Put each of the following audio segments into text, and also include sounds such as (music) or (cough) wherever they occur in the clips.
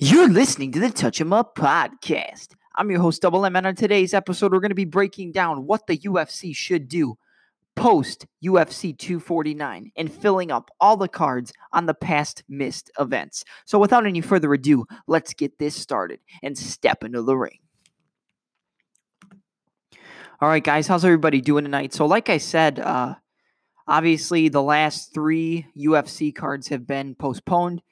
You're listening to the Touch 'em Up podcast. I'm your host, Double M, and on today's episode, we're going to be breaking down what the UFC should do post UFC 249 and filling up all the cards on the past missed events. So, without any further ado, let's get this started and step into the ring. All right, guys, how's everybody doing tonight? So, like I said, uh, obviously the last three UFC cards have been postponed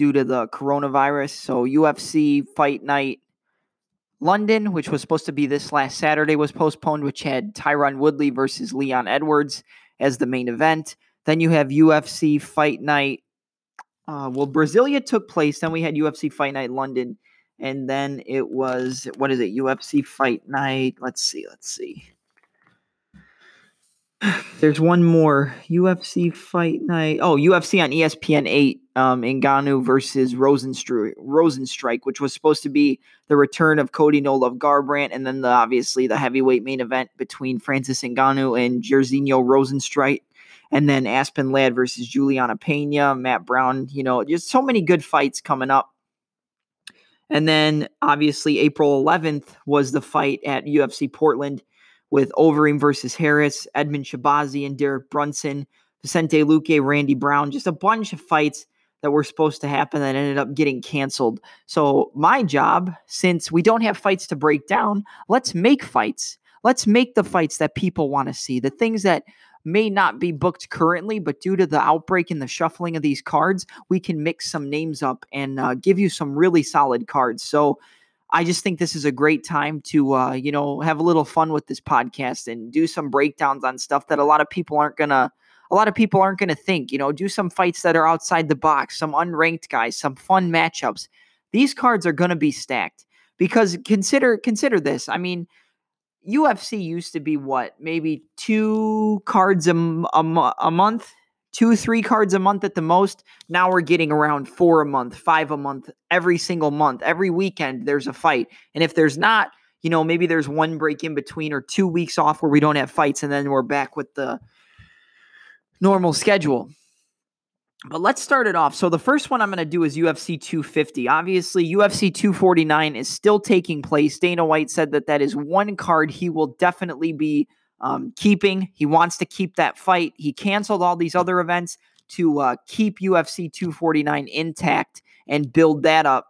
due to the coronavirus. So UFC Fight Night London, which was supposed to be this last Saturday, was postponed, which had Tyron Woodley versus Leon Edwards as the main event. Then you have UFC Fight Night. Uh, well, Brasilia took place. Then we had UFC Fight Night London. And then it was, what is it? UFC Fight Night. Let's see. Let's see. There's one more UFC Fight Night. Oh, UFC on ESPN 8 um, Ngannou versus Rosenstru- Rozenstruik, which was supposed to be the return of Cody No Love Garbrandt, and then the, obviously the heavyweight main event between Francis Ngannou and Jairzinho Rozenstruik, and then Aspen Ladd versus Juliana Pena, Matt Brown. You know, just so many good fights coming up. And then obviously April 11th was the fight at UFC Portland with Overeem versus Harris, Edmen Shabazi and Derek Brunson, Vicente Luque, Randy Brown, just a bunch of fights that were supposed to happen that ended up getting canceled. So, my job, since we don't have fights to break down, let's make fights. Let's make the fights that people want to see, the things that may not be booked currently, but due to the outbreak and the shuffling of these cards, we can mix some names up and uh, give you some really solid cards. So, I just think this is a great time to, uh, you know, have a little fun with this podcast and do some breakdowns on stuff that a lot of people aren't gonna a lot of people aren't to think, you know, do some fights that are outside the box, some unranked guys, some fun matchups. These cards are to be stacked because consider consider this. I mean, UFC used to be what, maybe two cards a, a, a month, two, three cards a month at the most. Now we're getting around four a month, five a month, every single month, every weekend there's a fight. And if there's not, you know, maybe there's one break in between or two weeks off where we don't have fights, and then we're back with the normal schedule. But let's start it off. So the first one I'm going to do is UFC 250. Obviously, UFC 249 is still taking place. Dana White said that that is one card he will definitely be um, keeping. He wants to keep that fight. He canceled all these other events to uh, keep UFC 249 intact and build that up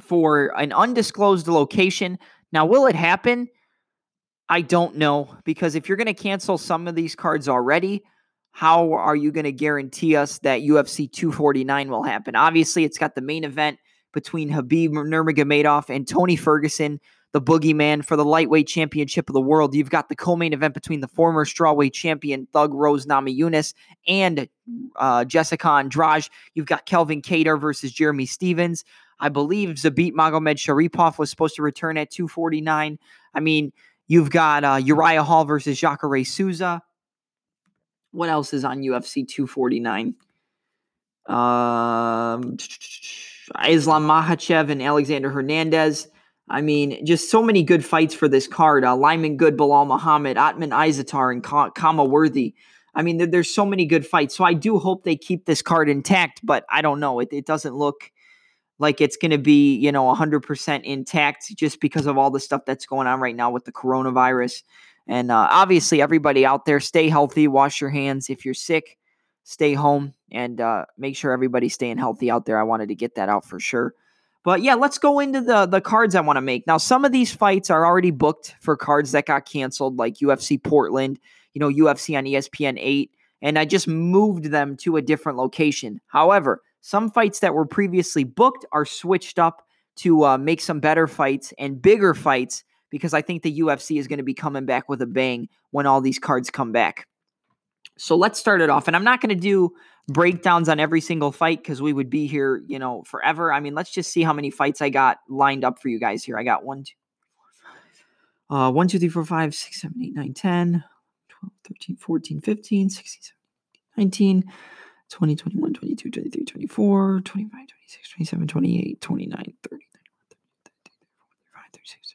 for an undisclosed location. Now, will it happen? I don't know because if you're going to cancel some of these cards already, how are you going to guarantee us that UFC 249 will happen? Obviously, it's got the main event between Habib Nurmagomedov and Tony Ferguson, the boogeyman for the lightweight championship of the world. You've got the co-main event between the former strawweight champion Thug Rose Namajunas and uh, Jessica Andrade. You've got Calvin Kattar versus Jeremy Stephens. I believe Zabit Magomedsharipov was supposed to return at 249. I mean, you've got uh, Uriah Hall versus Jacare Souza. What else is on UFC 249? Um, (tsk) Islam Makhachev and Alexander Hernandez. I mean, just so many good fights for this card. Uh, Lyman Good, Belal Muhammad, Ottman Azaitar, and Khama Worthy. I mean, there, there's so many good fights. So I do hope they keep this card intact, but I don't know. It, it doesn't look like it's going to be, you know, 100% intact just because of all the stuff that's going on right now with the coronavirus. And uh, obviously, everybody out there, stay healthy, wash your hands. If you're sick, stay home and uh, make sure everybody's staying healthy out there. I wanted to get that out for sure. But yeah, let's go into the the cards I want to make. Now, some of these fights are already booked for cards that got canceled, like UFC Portland, you know, UFC on ESPN 8, and I just moved them to a different location. However, some fights that were previously booked are switched up to uh, make some better fights and bigger fights because I think the UFC is going to be coming back with a bang when all these cards come back. So let's start it off. And I'm not going to do breakdowns on every single fight because we would be here, you know, forever. I mean, let's just see how many fights I got lined up for you guys here. I got one, two, uh, 1, 2, 3, 4, 5, 6, 7, 8, 9, 10, 12, 13, 14, 15, 16, 17, 19, 20, 21, 22, 23, 24, 25, 26, 27, 28, 29, 30, 31, 32, 35, 36,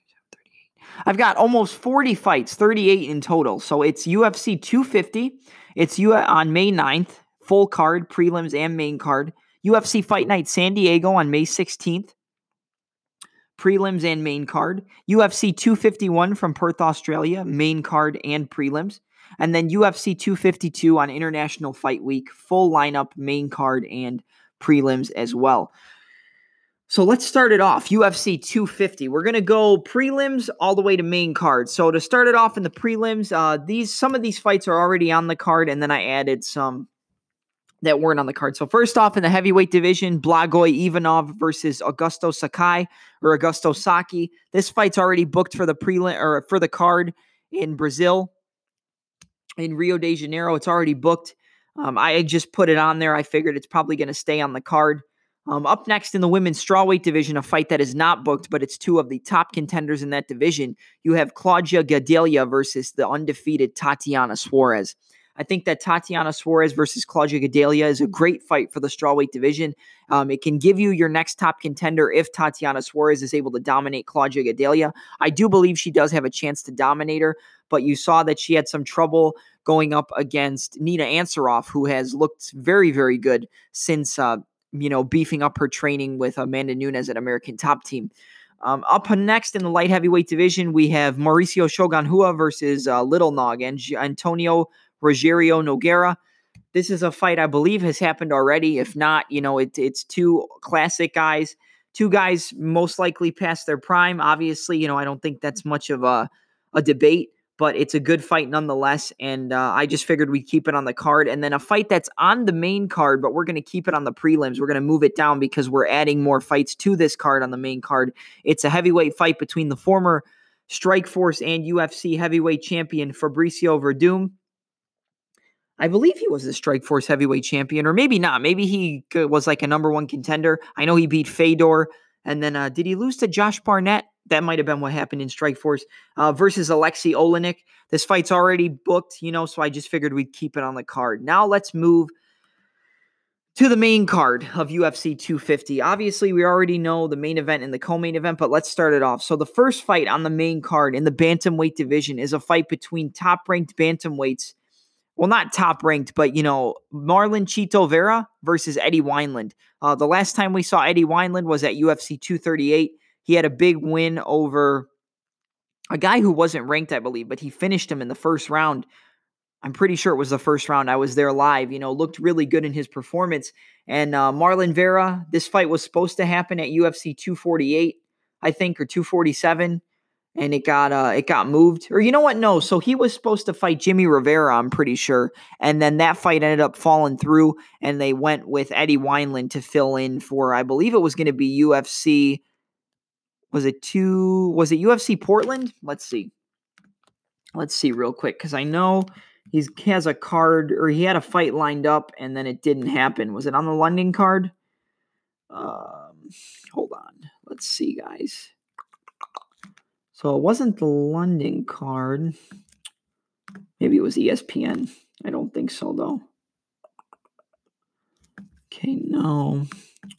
I've got almost 40 fights, 38 in total. So it's UFC 250. It's you on May 9th, full card, prelims and main card. UFC Fight Night San Diego on May 16th. Prelims and main card. UFC 251 from Perth, Australia, main card and prelims. And then UFC 252 on International Fight Week, full lineup, main card, and prelims as well. So let's start it off. UFC 250. We're gonna go prelims all the way to main card. So to start it off in the prelims, uh, these some of these fights are already on the card, and then I added some that weren't on the card. So first off in the heavyweight division, Blagoy Ivanov versus Augusto Sakai or Augusto Saki. This fight's already booked for the prelim or for the card in Brazil, in Rio de Janeiro. It's already booked. Um, I just put it on there. I figured it's probably going to stay on the card. Um, up next in the women's strawweight division, a fight that is not booked, but it's two of the top contenders in that division. You have Claudia Gadelha versus the undefeated Tatiana Suarez. I think that Tatiana Suarez versus Claudia Gadelha is a great fight for the strawweight division. Um, it can give you your next top contender if Tatiana Suarez is able to dominate Claudia Gadelha. I do believe she does have a chance to dominate her, but you saw that she had some trouble going up against Nina Ansaroff, who has looked very, very good since uh, you know, beefing up her training with Amanda Nunes at American Top Team. Um, up next in the light heavyweight division, we have Mauricio Shogun Rua versus uh, Little Nog and Antonio Rogerio Nogueira. This is a fight I believe has happened already. If not, you know, it, it's two classic guys, two guys most likely past their prime. Obviously, you know, I don't think that's much of a, a debate but it's a good fight nonetheless. And uh, I just figured we'd keep it on the card. And then a fight that's on the main card, but we're going to keep it on the prelims. We're going to move it down because we're adding more fights to this card on the main card. It's a heavyweight fight between the former Strikeforce and UFC heavyweight champion Fabricio Werdum. I believe he was the Strikeforce heavyweight champion, or maybe not. Maybe he was like a number one contender. I know he beat Fedor. And then uh, did he lose to Josh Barnett? That might have been what happened in Strikeforce uh, versus Alexei Oleinik. This fight's already booked, you know, so I just figured we'd keep it on the card. Now let's move to the main card of UFC 250. Obviously, we already know the main event and the co-main event, but let's start it off. So the first fight on the main card in the bantamweight division is a fight between top-ranked bantamweights. Well, not top ranked, but you know, Marlon Chito Vera versus Eddie Wineland. Uh, the last time we saw Eddie Wineland was at UFC 238. He had a big win over a guy who wasn't ranked, I believe, but he finished him in the first round. I'm pretty sure it was the first round. I was there live. You know, looked really good in his performance. And uh, Marlon Vera, this fight was supposed to happen at UFC 248, I think, or 247, and it got uh, it got moved. Or you know what? No. So he was supposed to fight Jimmy Rivera. I'm pretty sure, and then that fight ended up falling through, and they went with Eddie Wineland to fill in for, I believe it was going to be UFC was it two was it UFC Portland? Let's see. Let's see real quick cuz I know he's, he has a card or he had a fight lined up and then it didn't happen. Was it on the London card? Um hold on. Let's see guys. So it wasn't the London card. Maybe it was ESPN. I don't think so though. Okay, no.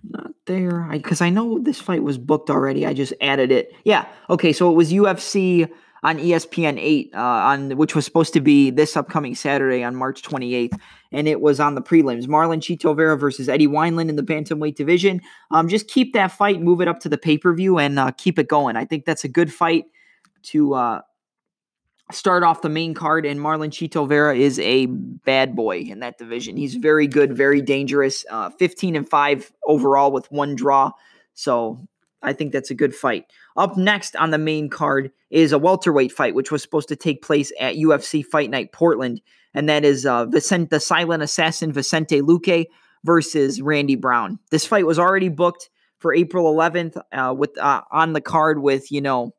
Not there. Because I, I, know this fight was booked already. I just added it. Yeah. Okay. So it was UFC on ESPN 8, uh, on which was supposed to be this upcoming Saturday on March 28th. And it was on the prelims. Marlon Chito Vera versus Eddie Wineland in the bantamweight division. Um, just keep that fight, move it up to the pay per view, and uh, keep it going. I think that's a good fight to uh, start off the main card, and Marlon Chito Vera is a bad boy in that division. He's very good, very dangerous. Uh, 15 and 5 overall with one draw. So I think that's a good fight. Up next on the main card is a welterweight fight, which was supposed to take place at UFC Fight Night Portland. And that is uh, Vicente, the silent assassin Vicente Luque versus Randy Brown. This fight was already booked for April 11th uh, with uh, on the card with, you know,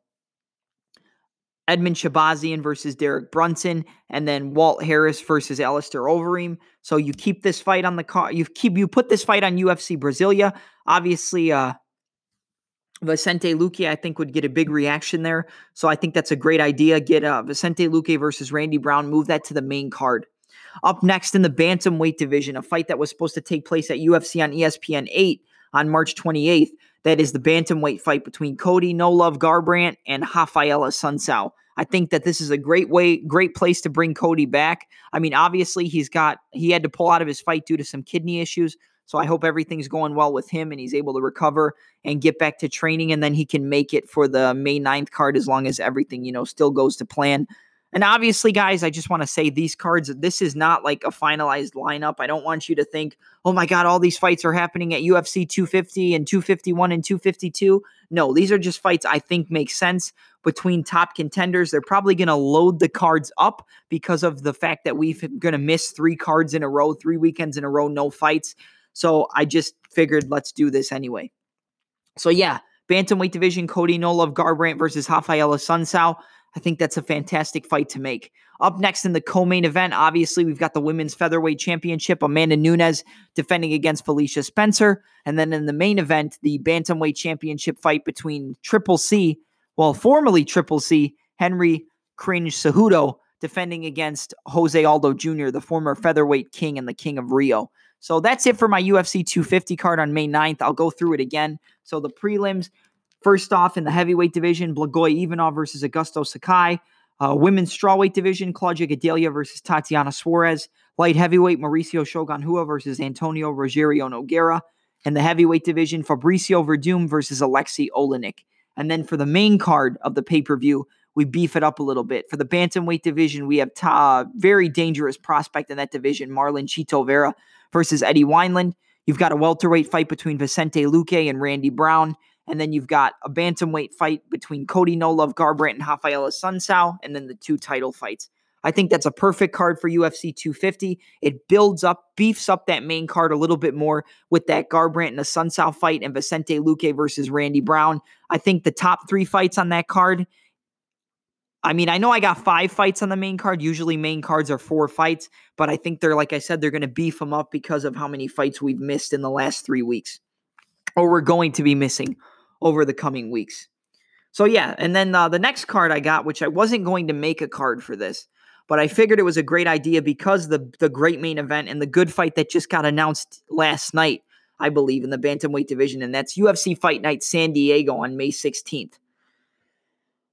Edmen Shahbazyan versus Derek Brunson, and then Walt Harris versus Alistair Overeem. So you keep this fight on the car. You keep you put this fight on UFC Brasilia. Obviously, uh, Vicente Luque, I think, would get a big reaction there. So I think that's a great idea. Get uh, Vicente Luque versus Randy Brown. Move that to the main card. Up next in the bantamweight division, a fight that was supposed to take place at UFC on ESPN 8 on March 28th. That is the bantamweight fight between Cody No Love Garbrandt and Raphael Assunção. I think that this is a great way, great place to bring Cody back. I mean, obviously he's got he had to pull out of his fight due to some kidney issues. So I hope everything's going well with him and he's able to recover and get back to training and then he can make it for the May 9th card as long as everything, you know, still goes to plan. And obviously, guys, I just want to say these cards, this is not like a finalized lineup. I don't want you to think, oh my God, all these fights are happening at UFC 250 and 251 and 252. No, these are just fights I think make sense between top contenders. They're probably going to load the cards up because of the fact that we've going to miss three cards in a row, three weekends in a row, no fights. So I just figured let's do this anyway. So yeah, bantamweight division, Cody No Love Garbrandt versus Rafaela Assunção. I think that's a fantastic fight to make. Up next in the co-main event, obviously we've got the women's featherweight championship, Amanda Nunes defending against Felicia Spencer, and then in the main event, the bantamweight championship fight between Triple C, well, formerly Triple C, Henry Cringe Cejudo defending against Jose Aldo Jr., the former featherweight king and the king of Rio. So that's it for my UFC 250 card on May 9th. I'll go through it again. So the prelims, First off, in the heavyweight division, Blagoy Ivanov versus Augusto Sakai. Uh, women's strawweight division, Claudia Gadelha versus Tatiana Suarez. Light heavyweight, Mauricio Shogun Rua versus Antonio Rogerio Nogueira. And the heavyweight division, Fabricio Werdum versus Alexei Oleinik. And then for the main card of the pay per view, we beef it up a little bit. For the bantamweight division, we have ta- very dangerous prospect in that division, Marlon Chito Vera versus Eddie Wineland. You've got a welterweight fight between Vicente Luque and Randy Brown. And then you've got a bantamweight fight between Cody No Love Garbrandt and Rafael Assunção, and then the two title fights. I think that's a perfect card for UFC 250. It builds up, beefs up that main card a little bit more with that Garbrandt and Assunção fight and Vicente Luque versus Randy Brown. I think the top three fights on that card. I mean, I know I got five fights on the main card. Usually, main cards are four fights, but I think they're, like I said, they're going to beef them up because of how many fights we've missed in the last three weeks, or we're going to be missing over the coming weeks. So yeah, and then uh, the next card I got, which I wasn't going to make a card for this, but I figured it was a great idea because the the great main event and the good fight that just got announced last night, I believe, in the bantamweight division, and that's UFC Fight Night San Diego on May 16th.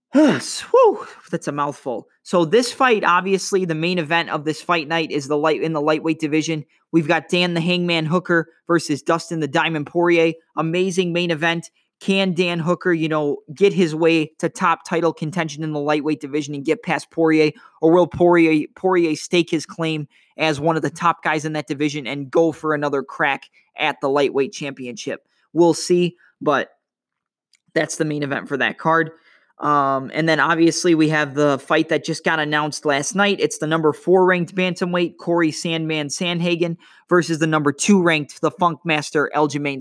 (sighs) Whew, that's a mouthful. So this fight, obviously, the main event of this fight night is the light in the lightweight division. We've got Dan the Hangman Hooker versus Dustin the Diamond Poirier. Amazing main event. Can Dan Hooker, you know, get his way to top title contention in the lightweight division and get past Poirier, or will Poirier Poirier stake his claim as one of the top guys in that division and go for another crack at the lightweight championship? We'll see, but that's the main event for that card. Um, and then obviously we have the fight that just got announced last night. It's the number four ranked bantamweight Corey Sandman Sandhagen versus the number two ranked the Funk Master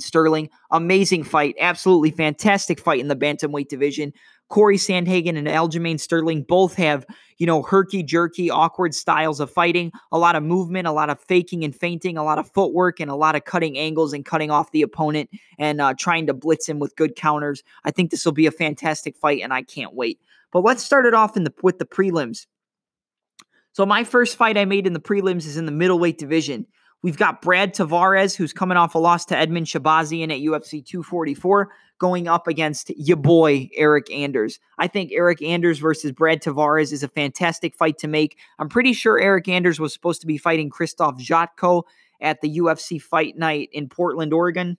Sterling. Amazing fight, absolutely fantastic fight in the bantamweight division. Corey Sandhagen and Aljamain Sterling both have, you know, herky jerky, awkward styles of fighting, a lot of movement, a lot of faking and feinting, a lot of footwork, and a lot of cutting angles and cutting off the opponent and uh, trying to blitz him with good counters. I think this will be a fantastic fight, and I can't wait. But let's start it off in the with the prelims. So my first fight I made in the prelims is in the middleweight division. We've got Brad Tavares, who's coming off a loss to Edmen Shahbazyan at UFC 244, going up against your boy, Eryk Anders. I think Eryk Anders versus Brad Tavares is a fantastic fight to make. I'm pretty sure Eryk Anders was supposed to be fighting Krzysztof Jotko at the UFC Fight Night in Portland, Oregon.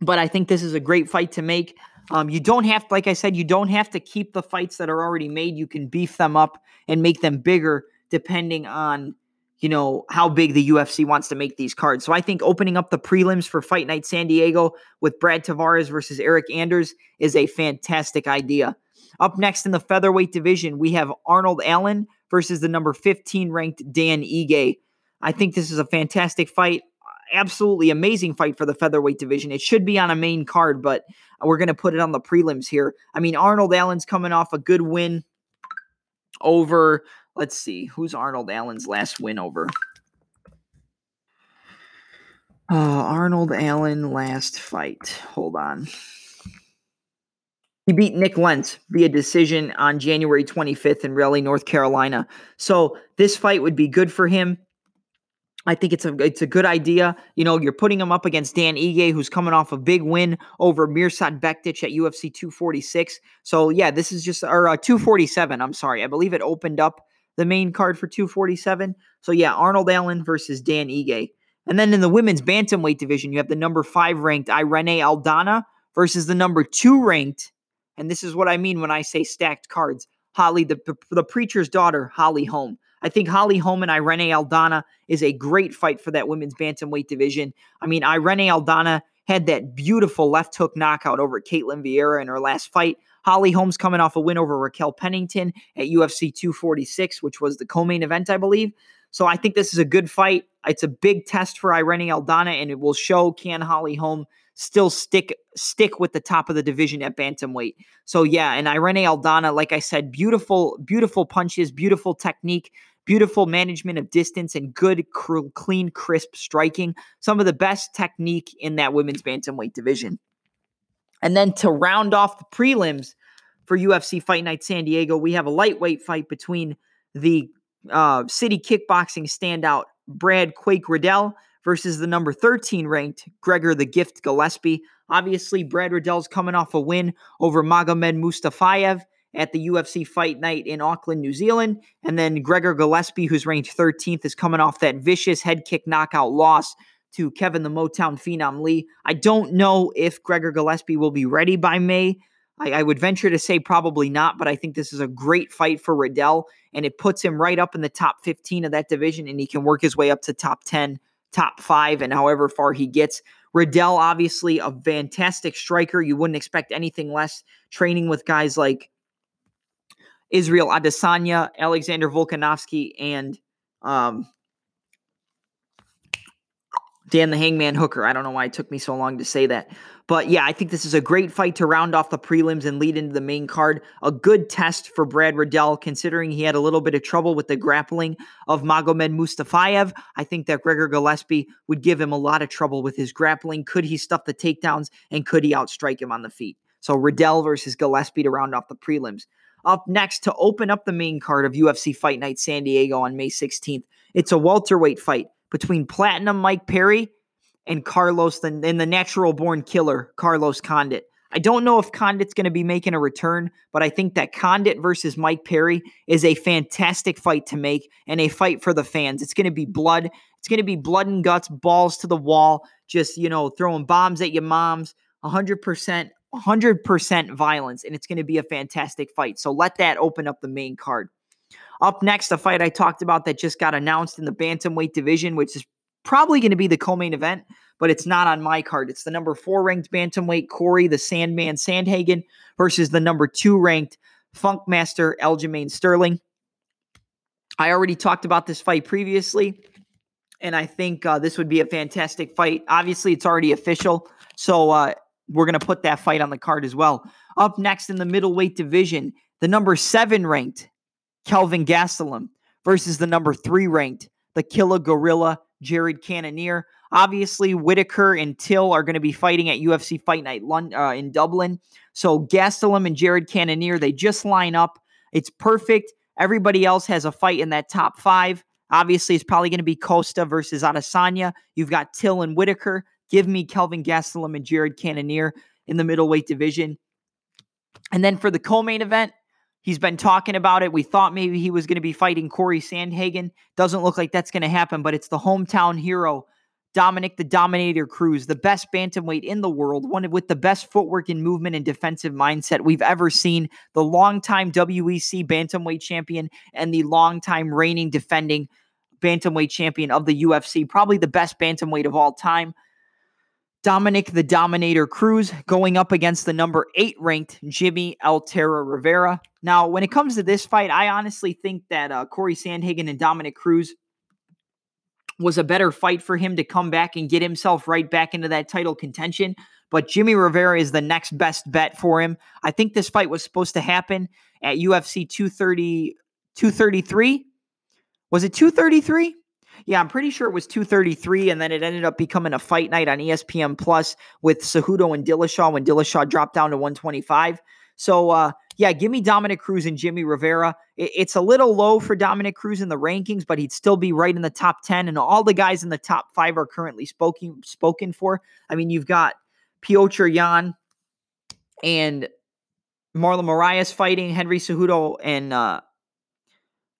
But I think this is a great fight to make. Um, you don't have, like I said, you don't have to keep the fights that are already made. You can beef them up and make them bigger depending on you know, how big the UFC wants to make these cards. So I think opening up the prelims for Fight Night San Diego with Brad Tavares versus Eryk Anders is a fantastic idea. Up next in the featherweight division, we have Arnold Allen versus the number 15 ranked Dan Ige. I think this is a fantastic fight. Absolutely amazing fight for the featherweight division. It should be on a main card, but we're going to put it on the prelims here. I mean, Arnold Allen's coming off a good win over Let's see. Who's Arnold Allen's last win over? Uh, Arnold Allen last fight. Hold on. He beat Nik Lentz via decision on January 25th in Raleigh, North Carolina. So this fight would be good for him. I think it's a it's a good idea. You know, you're putting him up against Dan Ige, who's coming off a big win over Mirsad Bektic at UFC 246. So yeah, this is just or uh, 247. I'm sorry, I believe it opened up the main card for 247. So yeah, Arnold Allen versus Dan Ige. And then in the women's bantamweight division, you have the number five ranked Irene Aldana versus the number two ranked, and this is what I mean when I say stacked cards, Holly, the, the preacher's daughter, Holly Holm. I think Holly Holm and Irene Aldana is a great fight for that women's bantamweight division. I mean, Irene Aldana had that beautiful left hook knockout over Ketlen Vieira in her last fight. Holly Holm's coming off a win over Raquel Pennington at UFC 246, which was the co-main event, I believe. So I think this is a good fight. It's a big test for Irene Aldana, and it will show can Holly Holm still stick stick with the top of the division at bantamweight. So yeah, and Irene Aldana, like I said, beautiful, beautiful punches, beautiful technique, beautiful management of distance, and good, clean, crisp striking. Some of the best technique in that women's bantamweight division. And then to round off the prelims for UFC Fight Night San Diego, we have a lightweight fight between the uh, city kickboxing standout Brad Quake Riddell versus the number 13 ranked Gregor the Gift Gillespie. Obviously, Brad Riddell's coming off a win over Magomed Mustafayev at the UFC Fight Night in Auckland, New Zealand. And then Gregor Gillespie, who's ranked 13th, is coming off that vicious head kick knockout loss to Kevin the Motown Phenom Lee. I don't know if Gregor Gillespie will be ready by May. I, I, would venture to say probably not, but I think this is a great fight for Riddell, and it puts him right up in the top 15 of that division, and he can work his way up to top 10, top five, and however far he gets. Riddell, obviously, a fantastic striker. You wouldn't expect anything less training with guys like Israel Adesanya, Alexander Volkanovski, and um, Dan the Hangman Hooker. I don't know why it took me so long to say that. But yeah, I think this is a great fight to round off the prelims and lead into the main card. A good test for Brad Riddell, considering he had a little bit of trouble with the grappling of Magomed Mustafayev. I think that Gregor Gillespie would give him a lot of trouble with his grappling. Could he stuff the takedowns and could he outstrike him on the feet? So Riddell versus Gillespie to round off the prelims. Up next to open up the main card of UFC Fight Night San Diego on May 16th, it's a welterweight fight between Platinum Mike Perry and Carlos, and the natural born killer, Carlos Condit. I don't know if Condit's going to be making a return, but I think that Condit versus Mike Perry is a fantastic fight to make and a fight for the fans. It's going to be blood. It's going to be blood and guts, balls to the wall, just, you know, throwing bombs at your moms, 100%, 100% violence, and it's going to be a fantastic fight. So let that open up the main card. Up next, a fight I talked about that just got announced in the bantamweight division, which is probably going to be the co-main event, but it's not on my card. It's the number four ranked bantamweight Corey the Sandman Sandhagen versus the number two ranked Funkmaster Aljamain Sterling. I already talked about this fight previously, and I think uh, this would be a fantastic fight. Obviously, it's already official, so uh, we're going to put that fight on the card as well. Up next in the middleweight division, the number seven ranked Kelvin Gastelum versus the number three ranked, the Killer Gorilla Jared Cannonier. Obviously, Whitaker and Till are going to be fighting at UFC Fight Night uh, in Dublin. So Gastelum and Jared Cannonier, they just line up. It's perfect. Everybody else has a fight in that top five. Obviously, it's probably going to be Costa versus Adesanya. You've got Till and Whitaker. Give me Kelvin Gastelum and Jared Cannonier in the middleweight division. And then for the co-main event, He's been talking about it. We thought maybe he was going to be fighting Corey Sandhagen. Doesn't look like that's going to happen, but it's the hometown hero, Dominick the Dominator Cruz, the best bantamweight in the world, one with the best footwork and movement and defensive mindset we've ever seen, the longtime WEC bantamweight champion and the longtime reigning defending bantamweight champion of the UFC, probably the best bantamweight of all time. Dominick the Dominator Cruz going up against the number eight ranked Jimmy El Terror Rivera. Now, when it comes to this fight, I honestly think that uh, Corey Sandhagen and Dominick Cruz was a better fight for him to come back and get himself right back into that title contention. But Jimmy Rivera is the next best bet for him. I think this fight was supposed to happen at UFC 230, 233. Was it 233? Yeah, I'm pretty sure it was 233, and then it ended up becoming a fight night on ESPN Plus with Cejudo and Dillashaw when Dillashaw dropped down to 125. So, uh, yeah, give me Dominick Cruz and Jimmy Rivera. It, it's a little low for Dominick Cruz in the rankings, but he'd still be right in the top 10. And all the guys in the top five are currently spoken spoken for. I mean, you've got Petr Yan and Marlon Moraes fighting Henry Cejudo and uh,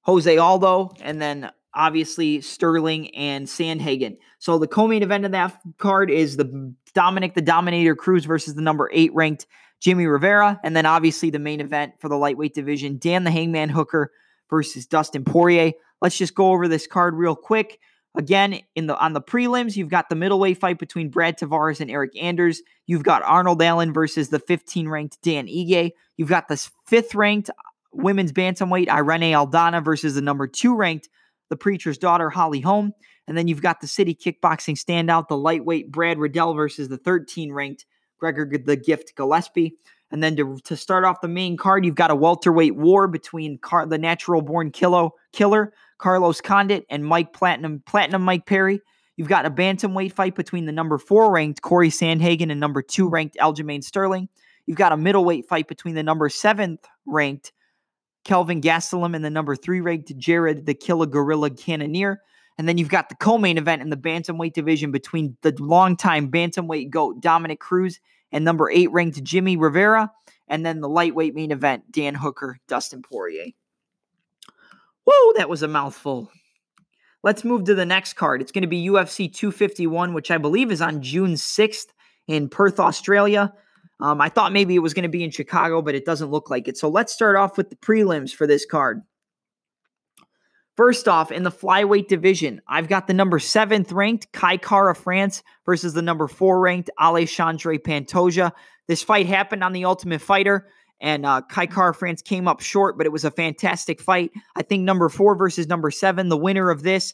Jose Aldo, and then obviously Sterling and Sandhagen. So the co-main event of that card is the Dominick the Dominator Cruz versus the number eight ranked Jimmy Rivera, and then obviously the main event for the lightweight division, Dan the Hangman Hooker versus Dustin Poirier. Let's just go over this card real quick. Again, in the on the prelims, you've got the middleweight fight between Brad Tavares and Eryk Anders. You've got Arnold Allen versus the 15 ranked Dan Ige. You've got the fifth ranked women's bantamweight Irene Aldana versus the number two ranked the preacher's daughter Holly Holm. And then you've got the city kickboxing standout, the lightweight Brad Riddell versus the 13 ranked Gregor the Gift Gillespie. And then to, to start off the main card, you've got a welterweight war between Car- the natural born killer, killer Carlos Condit and Mike Platinum Platinum Mike Perry. You've got a bantamweight fight between the number four ranked Corey Sandhagen and number two ranked Aljamain Sterling. You've got a middleweight fight between the number seventh ranked Kelvin Gastelum and the number three ranked Jared the Killer Gorilla Cannonier. And then you've got the co-main event in the bantamweight division between the longtime bantamweight goat Dominick Cruz and number eight ranked Jimmy Rivera, and then the lightweight main event Dan Hooker, Dustin Poirier. Whoa, that was a mouthful. Let's move to the next card. It's going to be UFC 251, which I believe is on June 6th in Perth, Australia. Um, I thought maybe it was going to be in Chicago, but it doesn't look like it. So let's start off with the prelims for this card. First off, in the flyweight division, I've got the number seventh ranked Kai Kara France versus the number four ranked Alexandre Pantoja. This fight happened on the Ultimate Fighter, and uh, Kai Kara France came up short, but it was a fantastic fight. I think number four versus number seven, the winner of this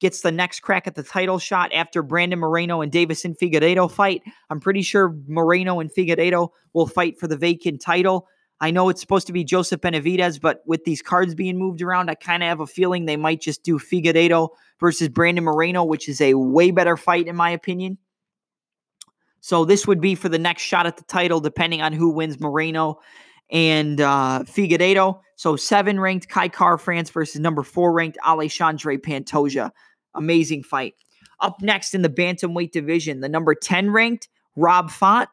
gets the next crack at the title shot after Brandon Moreno and Deiveson Figueiredo fight. I'm pretty sure Moreno and Figueiredo will fight for the vacant title. I know it's supposed to be Joseph Benavidez, but with these cards being moved around, I kind of have a feeling they might just do Figueiredo versus Brandon Moreno, which is a way better fight in my opinion. So this would be for the next shot at the title, depending on who wins Moreno and uh, Figueiredo. So seven ranked Kai Kara France versus number four ranked Alexandre Pantoja. Amazing fight. Up next in the bantamweight division, the number 10 ranked Rob Font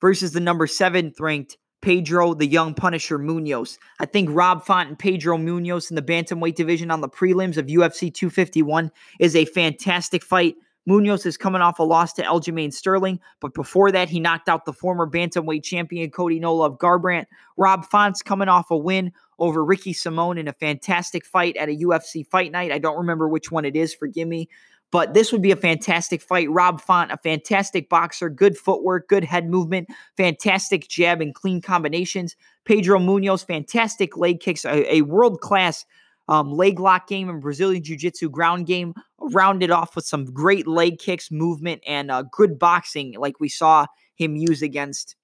versus the number seventh ranked Pedro the Young Punisher Munhoz. I think Rob Font and Pedro Munhoz in the bantamweight division on the prelims of UFC 251 is a fantastic fight. Munhoz is coming off a loss to Aljamain Sterling, but before that, he knocked out the former bantamweight champion Cody No Love Garbrandt. Rob Font's coming off a win over Ricky Simon in a fantastic fight at a UFC fight night. I don't remember which one it is, forgive me. But this would be a fantastic fight. Rob Font, a fantastic boxer, good footwork, good head movement, fantastic jab and clean combinations. Pedro Munhoz, fantastic leg kicks, a, a world class um, leg lock game and Brazilian Jiu Jitsu ground game, rounded off with some great leg kicks, movement, and uh, good boxing, like we saw him use against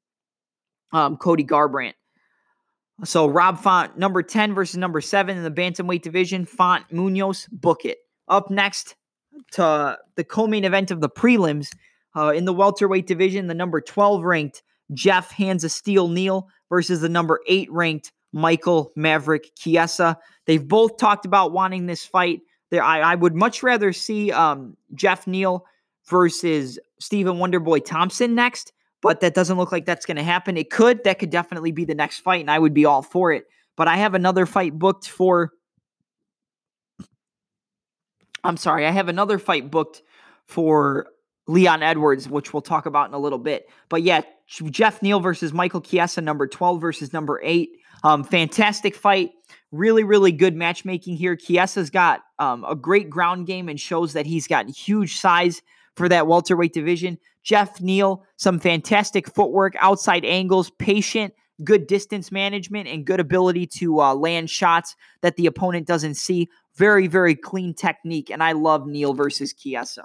um, Cody Garbrandt. So Rob Font, number 10 versus number 7 in the bantamweight division. Font Munhoz, book it. Up next, to the co-main event of the prelims uh, in the welterweight division. The number 12 ranked Geoff Hands of Steel Neal versus the number 8 ranked Michael Maverick Chiesa. They've both talked about wanting this fight. There, I, I would much rather see um, Geoff Neal versus Stephen Wonderboy Thompson next, but that doesn't look like that's going to happen. It could. That could definitely be the next fight, and I would be all for it. But I have another fight booked for I'm sorry, I have another fight booked for Leon Edwards, which we'll talk about in a little bit. But yeah, Geoff Neal versus Michael Chiesa, number 12 versus number eight. Um, fantastic fight. Really, really good matchmaking here. Chiesa's got um, a great ground game and shows that he's got huge size for that welterweight division. Geoff Neal, some fantastic footwork, outside angles, patient, good distance management, and good ability to uh, land shots that the opponent doesn't see. Very, very clean technique. And I love Neal versus Chiesa.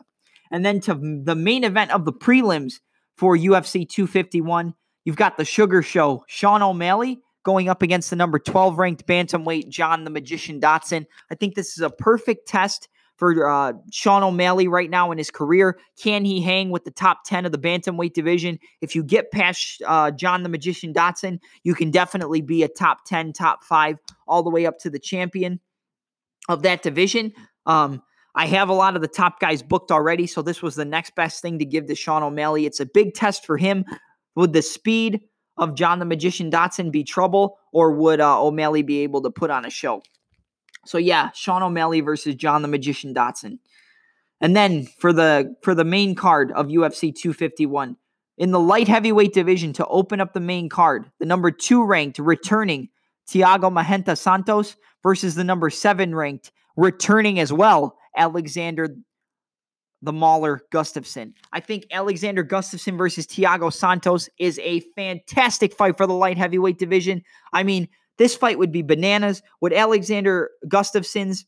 And then to the main event of the prelims for UFC 251, you've got the Sugar Show, Sean O'Malley going up against the number 12 ranked bantamweight John the Magician Dodson. I think this is a perfect test for uh, Sean O'Malley right now in his career. Can he hang with the top 10 of the bantamweight division? If you get past uh, John the Magician Dodson, you can definitely be a top 10, top five, all the way up to the champion of that division. Um, I have a lot of the top guys booked already, so this was the next best thing to give to Sean O'Malley. It's a big test for him. Would the speed of John the Magician Dodson be trouble, or would uh, O'Malley be able to put on a show? So yeah, Sean O'Malley versus John the Magician Dodson. And then for the for the main card of UFC 251, in the light heavyweight division to open up the main card, the number 2 ranked returning Thiago Marreta Santos versus the number 7 ranked returning as well Alexander the Mauler Gustafsson. I think Alexander Gustafsson versus Thiago Santos is a fantastic fight for the light heavyweight division. I mean, this fight would be bananas. Would Alexander Gustafsson's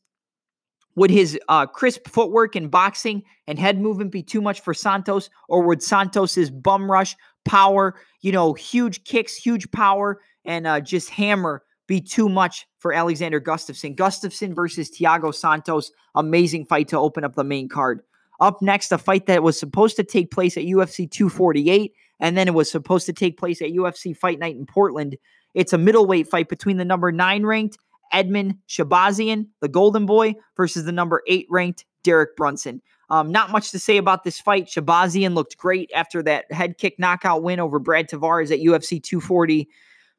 would his uh, crisp footwork and boxing and head movement be too much for Santos, or would Santos's bum rush power, you know, huge kicks, huge power, and uh, just hammer be too much for Alexander Gustafsson? Gustafsson versus Thiago Santos, amazing fight to open up the main card. Up next, a fight that was supposed to take place at UFC 248, and then it was supposed to take place at UFC Fight Night in Portland. It's a middleweight fight between the number nine ranked Edmen Shahbazyan, the Golden Boy, versus the number eight ranked Derek Brunson. Um, not much to say about this fight. Shahbazyan looked great after that head kick knockout win over Brad Tavares at UFC 240,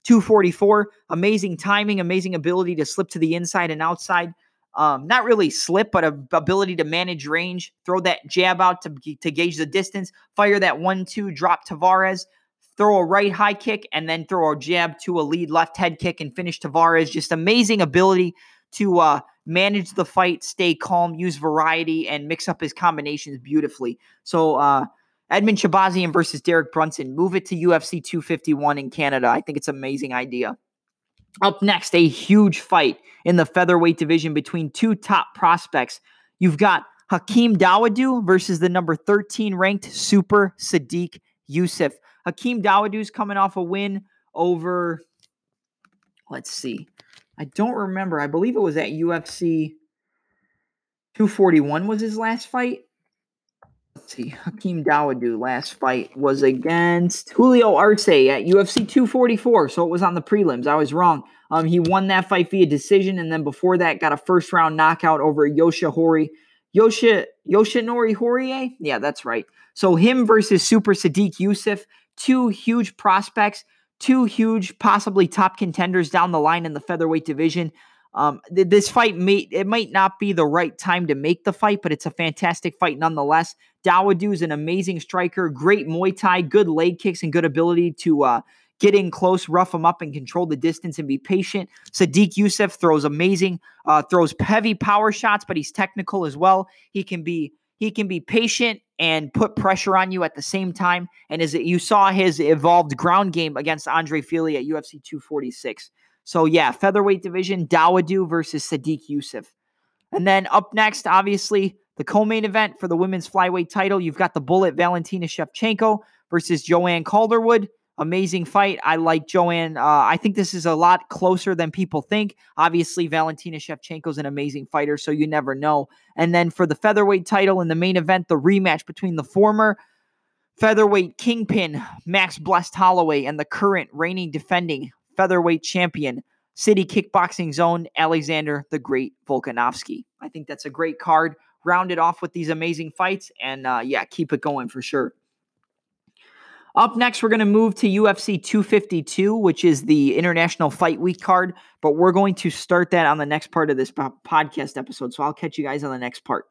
244. Amazing timing, amazing ability to slip to the inside and outside um, not really slip, but a ability to manage range, throw that jab out to, to gauge the distance, fire that one two, drop Tavares, throw a right high kick, and then throw a jab to a lead left head kick and finish Tavares. Just amazing ability to uh, manage the fight, stay calm, use variety, and mix up his combinations beautifully. So, uh, Edmen Shahbazyan versus Derek Brunson, move it to UFC 251 in Canada. I think it's an amazing idea. Up next, a huge fight in the featherweight division between two top prospects. You've got Hakeem Dawodu versus the number 13 ranked Super Sodiq Yusuff. Hakeem Dawodu's coming off a win over, let's see, I don't remember. I believe it was at UFC 241 was his last fight let's see, Hakeem Dawodu last fight was against Julio Arce at UFC 244. So it was on the prelims. I was wrong. Um, he won that fight via decision, and then before that, got a first round knockout over Yosha Hori. Yosha Yoshinori Horie? Yeah, that's right. So him versus Super Sodiq Yusuff, two huge prospects, two huge, possibly top contenders down the line in the featherweight division. Um, th- this fight may it might not be the right time to make the fight, but it's a fantastic fight nonetheless. Dawodu is an amazing striker, great Muay Thai, good leg kicks, and good ability to uh, get in close, rough him up, and control the distance and be patient. Sodiq Yusuff throws amazing, uh, throws heavy power shots, but he's technical as well. He can be he can be patient and put pressure on you at the same time. And as you saw his evolved ground game against Andre Fili at UFC 246. So yeah, featherweight division, Dawodu versus Sodiq Yusuff. And then up next, obviously, the co-main event for the women's flyweight title. You've got the Bullet Valentina Shevchenko versus Joanne Calderwood. Amazing fight. I like Joanne. Uh, I think this is a lot closer than people think. Obviously, Valentina Shevchenko is an amazing fighter, so you never know. And then for the featherweight title in the main event, the rematch between the former featherweight kingpin Max Blessed Holloway and the current reigning defending featherweight champion, City Kickboxing Zone, Alexander the Great Volkanovski. I think that's a great card. Round it off with these amazing fights, and uh, yeah, keep it going for sure. Up next, we're going to move to UFC 252, which is the International Fight Week card, but we're going to start that on the next part of this podcast episode. So I'll catch you guys on the next part.